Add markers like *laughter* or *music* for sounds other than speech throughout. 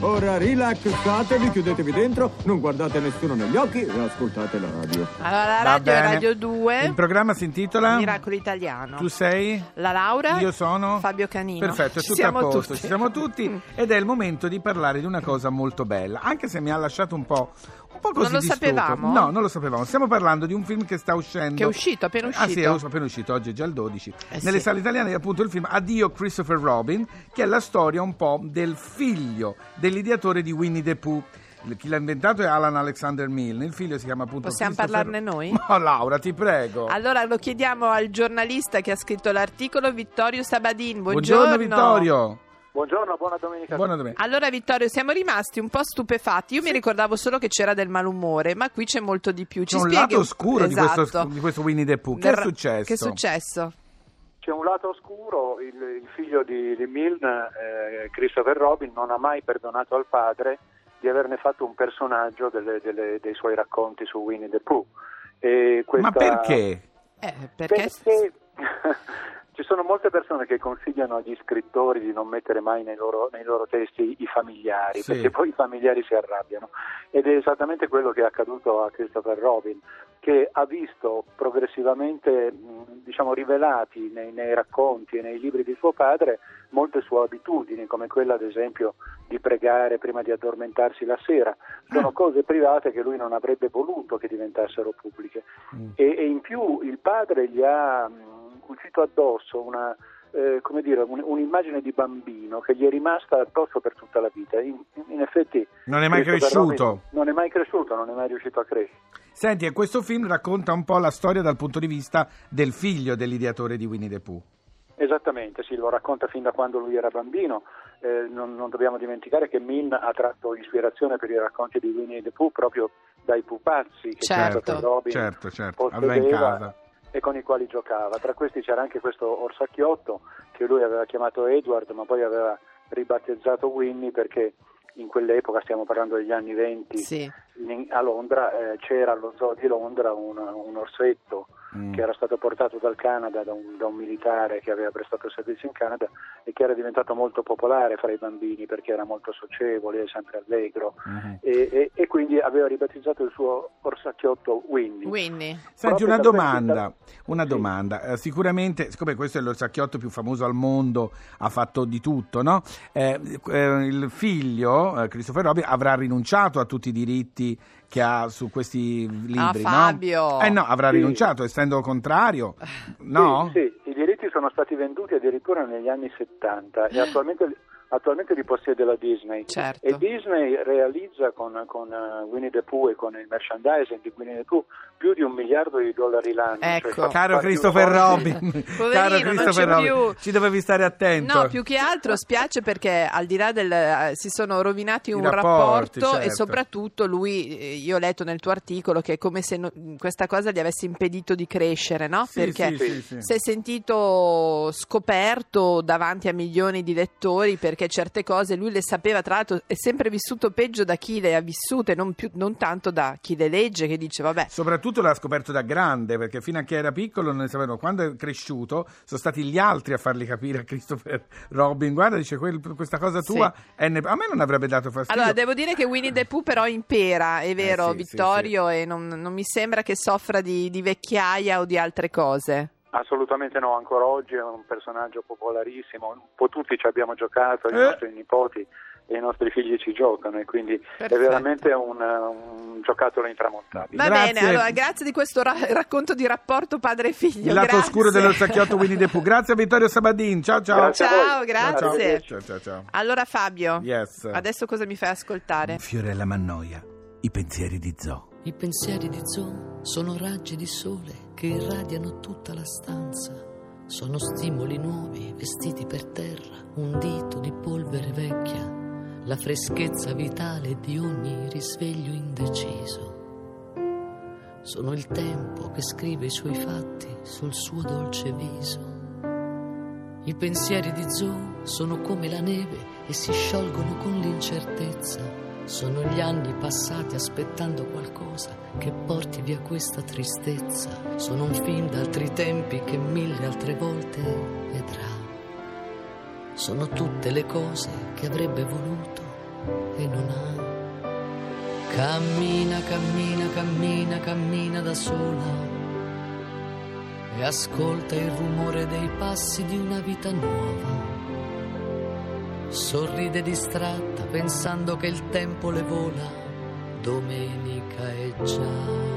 Ora rilassatevi, chiudetevi dentro, non guardate nessuno negli occhi e ascoltate la radio. Allora, la Va radio è bene. Radio 2. Il programma si intitola Miracolo Italiano. Tu sei? La Laura. Io sono Fabio Canino. Perfetto, è Ci tutto siamo a posto, tutti. ci siamo tutti ed è il momento di parlare di una cosa molto bella, anche se mi ha lasciato un po', po' così lo di stupor. sapevamo? No, non lo sapevamo. Stiamo parlando di un film che sta uscendo. Che è uscito, appena Ah sì, uscito. è appena uscito, oggi è già il 12. Eh Nelle sì. sale italiane è appunto il film Addio Christopher Robin, che è la storia un po' del figlio dell'ideatore di Winnie the Pooh. Chi l'ha inventato è Alan Alexander Milne, il figlio si chiama appunto Possiamo parlarne noi? *laughs* No, Laura, ti prego. Allora lo chiediamo al giornalista che ha scritto l'articolo, Vittorio Sabadin. Buongiorno, Buongiorno, Vittorio. Buongiorno, buona domenica. Buona domenica. Allora Vittorio, siamo rimasti un po' stupefatti. Io mi ricordavo solo che c'era del malumore, ma qui c'è molto di più. Ci C'è un lato oscuro di, questo, Esatto. di questo Winnie the Pooh. Che Del è successo? Che è successo? C'è un lato oscuro, il, il figlio di, di Milne, eh, Christopher Robin, non ha mai perdonato al padre di averne fatto un personaggio delle- delle- dei suoi racconti su Winnie the Pooh. E questa- Ma perché? Eh, perché... Perché ci sono molte persone che consigliano agli scrittori di non mettere mai nei loro, nei loro testi i familiari, Sì. perché poi i familiari si arrabbiano. Ed è esattamente quello che è accaduto a Christopher Robin, che ha visto progressivamente diciamo, rivelati nei, nei racconti e nei libri di suo padre molte sue abitudini, come quella ad esempio di pregare prima di addormentarsi la sera. Sono Ah. cose private che lui non avrebbe voluto che diventassero pubbliche Mm. e, e in più il padre gli ha cucito addosso una, eh, come dire, un- un'immagine di bambino che gli è rimasta addosso per tutta la vita. In, in effetti Non è mai cresciuto. Robin non è mai cresciuto, non è mai riuscito a crescere. Senti, e questo film racconta un po' la storia dal punto di vista del figlio dell'ideatore di Winnie the Pooh. Esattamente, sì, lo racconta fin da quando lui era bambino. Eh, non, non dobbiamo dimenticare che Min ha tratto ispirazione per i racconti di Winnie the Pooh proprio dai pupazzi che Certo. Robin Certo, certo, aveva in casa. E con i quali giocava. Tra questi c'era anche questo orsacchiotto che lui aveva chiamato Edward, ma poi aveva ribattezzato Winnie perché in quell'epoca, stiamo parlando degli anni 20, Sì. in- a Londra eh, c'era allo zoo di Londra un, un orsetto Mm. che era stato portato dal Canada da un, da un militare che aveva prestato servizio in Canada e che era diventato molto popolare fra i bambini perché era molto socievole, sempre allegro Mhm. e, e- e quindi aveva ribattezzato il suo orsacchiotto Winnie. Winnie. Senti, una domanda, una Sì. domanda. Eh, sicuramente, siccome questo è l'orsacchiotto più famoso al mondo, ha fatto di tutto, no? Eh, eh, il figlio, eh, Christopher Robin, avrà rinunciato a tutti i diritti che ha su questi libri, no? Fabio. Eh no, avrà Sì. rinunciato, essendo contrario, no? Sì, sì, i diritti sono stati venduti addirittura negli anni 70 e attualmente, attualmente li possiede la Disney. Certo. E Disney realizza con, con eh, Winnie the Pooh e con il merchandising di Winnie the Pooh più di un miliardo di dollari l'anno. Ecco. fa- Caro Christopher. Robin, *laughs* Poverino, caro Christopher Robin, più. ci dovevi stare attento. No, più che altro spiace perché al di là del eh, si sono rovinati un rapporti, rapporto certo. e soprattutto lui, eh, io ho letto nel tuo articolo che è come se no- questa cosa gli avesse impedito di crescere, no? Sì, perché sì, sì, sì. si è sentito scoperto davanti a milioni di lettori perché certe cose lui le sapeva, tra l'altro è sempre vissuto peggio da chi le ha vissute, non, più- non tanto da chi le legge che dice vabbè. Soprattutto l'ha scoperto da grande, perché fino a che era piccolo non ne sapevano. Quando è cresciuto, sono stati gli altri a fargli capire a Christopher Robin: Guarda, dice questa cosa tua. è ne- a me non avrebbe dato fastidio. Allora, devo dire che Winnie the Pooh però impera, è vero, Eh, sì, Vittorio, e non, non mi sembra che soffra di, di vecchiaia o di altre cose. Assolutamente no, ancora oggi è un personaggio popolarissimo, un po' tutti ci abbiamo giocato, i Eh. nostri nipoti e i nostri figli ci giocano e quindi Perfetto. è veramente un, un giocattolo intramontabile. Va Grazie. bene, allora grazie di questo ra- racconto di rapporto padre-figlio. Il lato grazie. oscuro dello sacchiotto Winnie the Pooh. Grazie a Vittorio Sabadin. Ciao, ciao. Grazie. Ciao, grazie. Ciao, ciao, ciao. Allora Fabio, Yes. adesso cosa mi fai ascoltare? Fiorella Mannoia, i pensieri di Zoo. I pensieri di Zoe sono raggi di sole che irradiano tutta la stanza. Sono stimoli nuovi vestiti per terra, un dito di polvere vecchia, la freschezza vitale di ogni risveglio indeciso. Sono il tempo che scrive i suoi fatti sul suo dolce viso. I pensieri di Zoe sono come la neve e si sciolgono con l'incertezza. Sono gli anni passati aspettando qualcosa che porti via questa tristezza. Sono un film d'altri tempi che mille altre volte vedrà. Sono tutte le cose che avrebbe voluto e non ha. Cammina, cammina, cammina, cammina da sola e ascolta il rumore dei passi di una vita nuova. Sorride distratta pensando che il tempo le vola, domenica è già.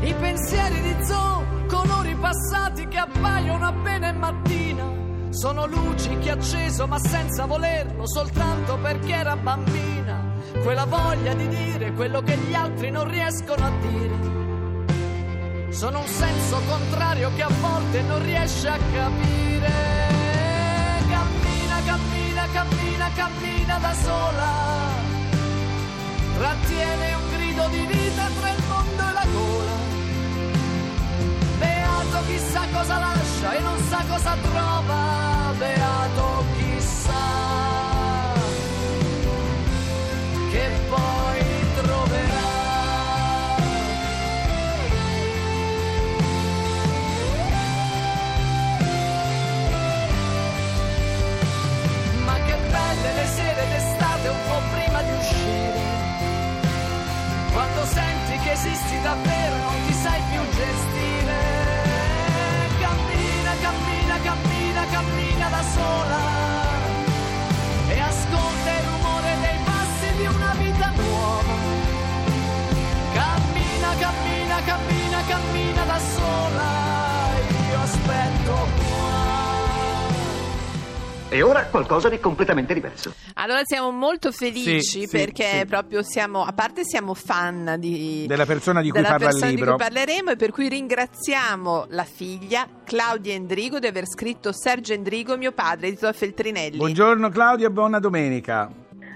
I pensieri di Zoe, colori passati che appaiono appena è mattina, sono luci che ha acceso ma senza volerlo, soltanto perché era bambina. Quella voglia di dire quello che gli altri non riescono a dire. Sono un senso contrario che a volte non riesce a capire. Cammina, cammina, cammina, cammina da sola. Trattiene un grido di vita tra il mondo e la gola. Beato chissà cosa lascia e non sa cosa trova. Beato senti che esisti davvero E ora qualcosa di completamente diverso. Allora siamo molto felici Sì, perché sì. proprio siamo, a parte siamo fan di, Della persona di cui della parla il persona di libro. cui parleremo e per cui ringraziamo la figlia Claudia Endrigo di aver scritto Sergio Endrigo, mio padre, edito da Feltrinelli. Buongiorno Claudia, buona domenica.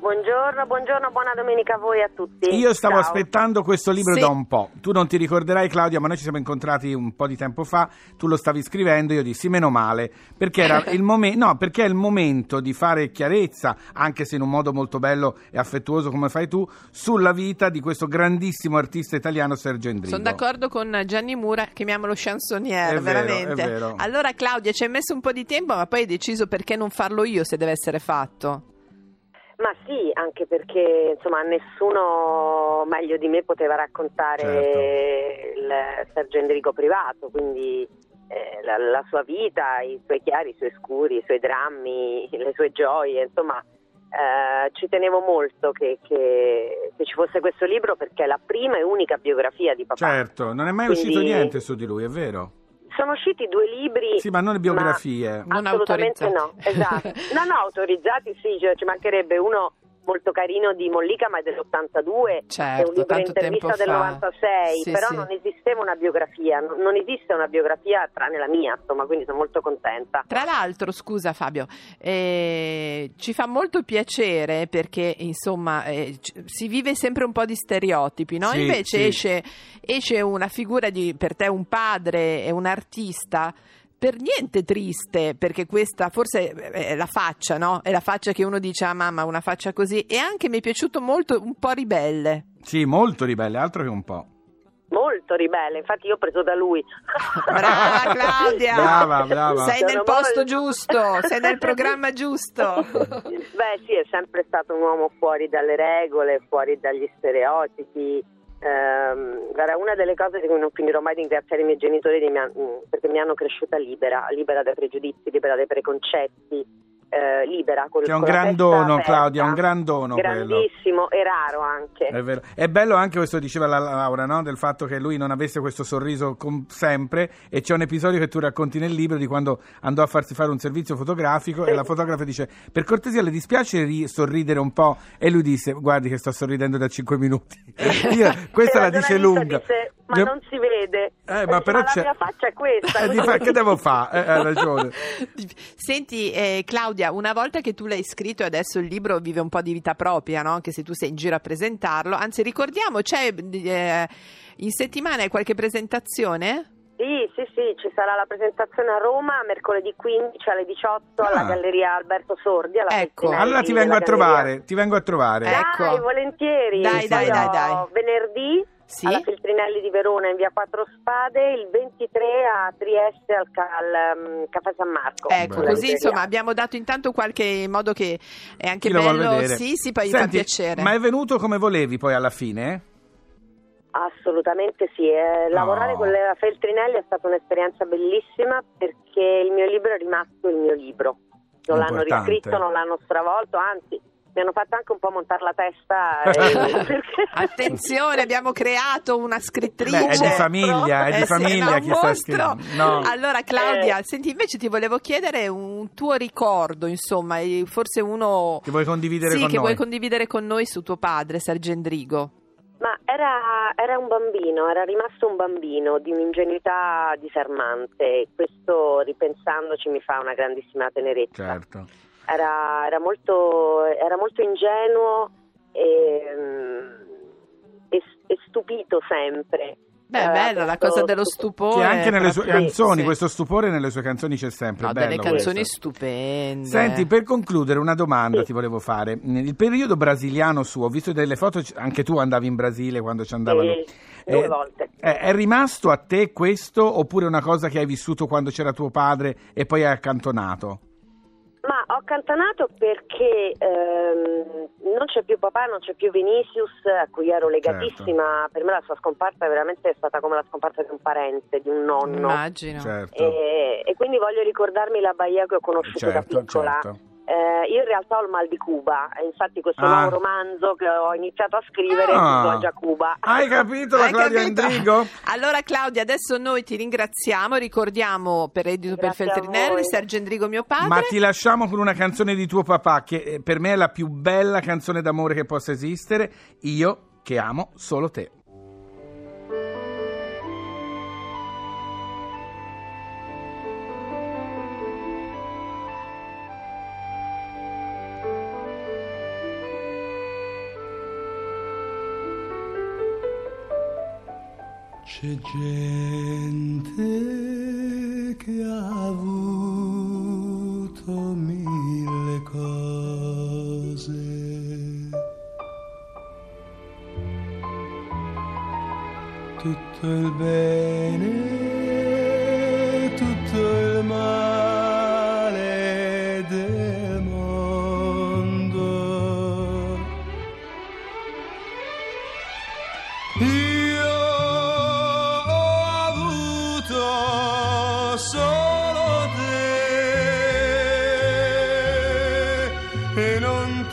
Buongiorno, buongiorno, buona domenica a voi e a tutti. Io stavo Ciao. aspettando questo libro Sì. da un po'. Tu non ti ricorderai, Claudia, ma noi ci siamo incontrati un po' di tempo fa. Tu lo stavi scrivendo, io dissi meno male, perché era *laughs* il momento, no, perché è il momento di fare chiarezza, anche se in un modo molto bello e affettuoso come fai tu, sulla vita di questo grandissimo artista italiano Sergio Endrigo. Sono d'accordo con Gianni Mura, chiamiamolo chansonniere, È vero, veramente. è vero. Allora Claudia ci hai messo un po' di tempo, ma poi hai deciso perché non farlo io se deve essere fatto. Ma sì, anche perché insomma nessuno meglio di me poteva raccontare Certo. il Sergio Endrico privato, quindi eh, la, la sua vita, i suoi chiari, i suoi scuri, i suoi drammi, le sue gioie, insomma eh, ci tenevo molto che, che- che ci fosse questo libro perché è la prima e unica biografia di papà. Certo, non è mai Quindi- uscito niente su di lui, è vero? Sono usciti due libri. Sì, ma non le biografie. Non Assolutamente no, autorizzati. esatto. *laughs* No, no, autorizzati sì, cioè, ci mancherebbe uno molto carino di Mollica, ma è dell'82, Certo, è un libro intervista del fa. 96, Sì, però sì. non esisteva una biografia, non, esiste una biografia tranne la mia, insomma, quindi sono molto contenta. Tra l'altro, scusa Fabio, eh, ci fa molto piacere perché insomma eh, si vive sempre un po' di stereotipi, no? Sì, Invece sì. esce, esce una figura di per te un padre e un artista. Per niente triste, perché questa forse è la faccia, no? È la faccia che uno dice, ah mamma, una faccia così. E anche mi è piaciuto molto, un po' ribelle. Sì, molto ribelle, altro che un po'. Molto ribelle, infatti io ho preso da lui. *laughs* Brava Claudia! Brava, brava. Sei nel posto molto- giusto, sei nel programma giusto. Beh sì, è sempre stato un uomo fuori dalle regole, fuori dagli stereotipi. Guarda, una delle cose di cui non finirò mai di ringraziare i miei genitori di mi han- mm, perché mi hanno cresciuta libera, libera dai pregiudizi, libera dai preconcetti, eh, libera. Col, Che è un gran dono, aperta. Claudia, un gran dono quello. Grandissimo e raro anche. È vero. È bello anche questo diceva la Laura, no? del fatto che lui non avesse questo sorriso com- sempre e c'è un episodio che tu racconti nel libro di quando andò a farsi fare un servizio fotografico e la fotografa dice per cortesia le dispiace ri- sorridere un po' e lui disse guardi che sto sorridendo da 5 minuti. *laughs* Io- questa E la la dice lunga. disse, ma Io- non si vede. Eh, ma però la c'è- mia faccia è questa. Eh, fa- che devo fare? Eh, hai *laughs* ragione. Senti, eh, Claudia, una volta che tu l'hai scritto e adesso il libro vive un po' di vita propria, no? Anche se tu sei in giro a presentarlo. Anzi, ricordiamo, c'è eh, in settimana hai qualche presentazione? Sì, sì, sì, ci sarà la presentazione a Roma mercoledì 15 alle 18 alla Ah. Galleria Alberto Sordi. Alla Ecco. Allora ti vengo a Galleria. trovare, ti vengo a trovare. Eh. Ecco. Dai, volentieri. Dai, dai, dai, dai. Venerdì Sì? alla Feltrinelli di Verona in via Quattro Spade, il 23 a Trieste al, ca- al, um, Caffè San Marco. Ecco, così insomma abbiamo dato intanto qualche modo che è anche Chi bello. Sì, sì, poi gli fa Senti, piacere. Ma è venuto come volevi poi alla fine? Assolutamente sì, eh, lavorare Oh. con la Feltrinelli è stata un'esperienza bellissima perché il mio libro è rimasto il mio libro. Non l'hanno Importante. riscritto, non l'hanno stravolto, anzi mi hanno fatto anche un po' montare la testa. *laughs* eh, perché- Attenzione, abbiamo creato una scrittrice. Beh, è di famiglia, è di Eh sì, famiglia chi sta mostro. scrivendo. No. Allora, Claudia, Eh. senti, invece ti volevo chiedere un tuo ricordo, insomma, forse uno Che vuoi condividere sì, con che noi? vuoi condividere con noi su tuo padre, Sargendrigo. Ma era, era un bambino, era rimasto un bambino di un'ingenuità disarmante. Questo, ripensandoci, mi fa una grandissima tenerezza. Certo. Era, era molto, era molto ingenuo e, mm, e- e stupito sempre. Beh, Era bella la cosa dello stup- stupore. Che anche nelle sue canzoni, sì. questo stupore nelle sue canzoni c'è sempre. No, delle canzoni questo. stupende. Senti, per concludere una domanda Sì. ti volevo fare. Il periodo brasiliano suo, ho visto delle foto, anche tu andavi in Brasile quando ci andavano. Sì, due volte. È, è rimasto a te questo oppure è una cosa che hai vissuto quando c'era tuo padre e poi hai accantonato? Ma ho cantonato perché ehm, non c'è più papà, non c'è più Vinicius, a cui ero legatissima. Per me la sua scomparsa è veramente stata come la scomparsa di un parente, di un nonno. Immagino. Certo. E, e quindi voglio ricordarmi la Bahia che ho conosciuto da Certo, piccola. certo. Eh, io in realtà ho il mal di Cuba, e infatti questo Ah. nuovo romanzo che ho iniziato a scrivere Ah. si a Cuba. Hai capito la *laughs* Hai Claudia capito? Andrigo? Allora Claudia, adesso noi ti ringraziamo, ricordiamo per Edito per Grazie a Feltrinelli, voi. Sergendrigo mio padre. Ma ti lasciamo con una canzone di tuo papà che eh, per me è la più bella canzone d'amore che possa esistere. Io che amo solo te. C'è gente che ha avuto mille cose. Tutto il bene,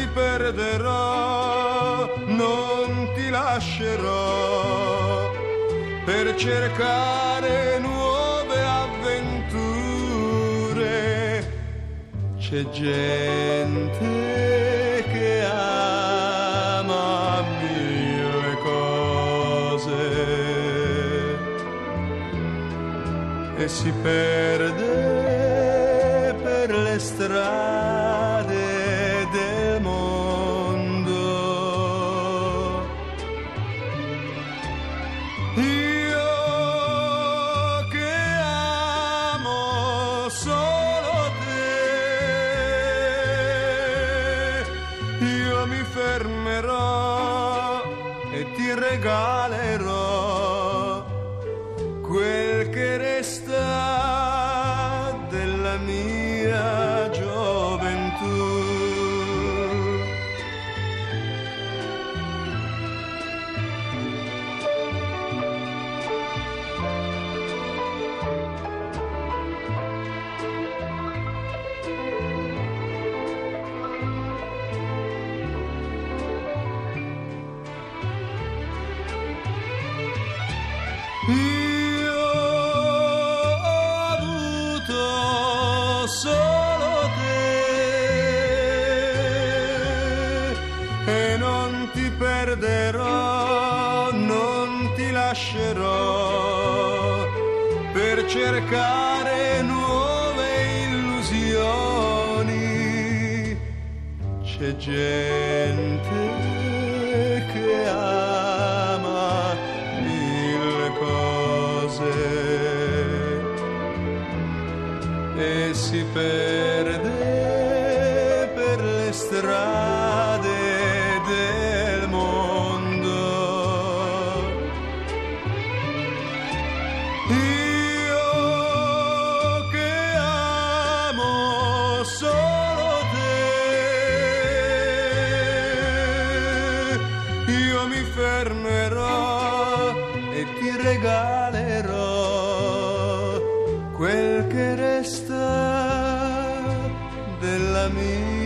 ti perderò, non ti lascerò per cercare nuove avventure. C'è gente che ama mille cose e si perde per le strade ti regalerò quel che resta della mia per cercare nuove illusioni. C'è gente io mi fermerò e ti regalerò quel che resta della mia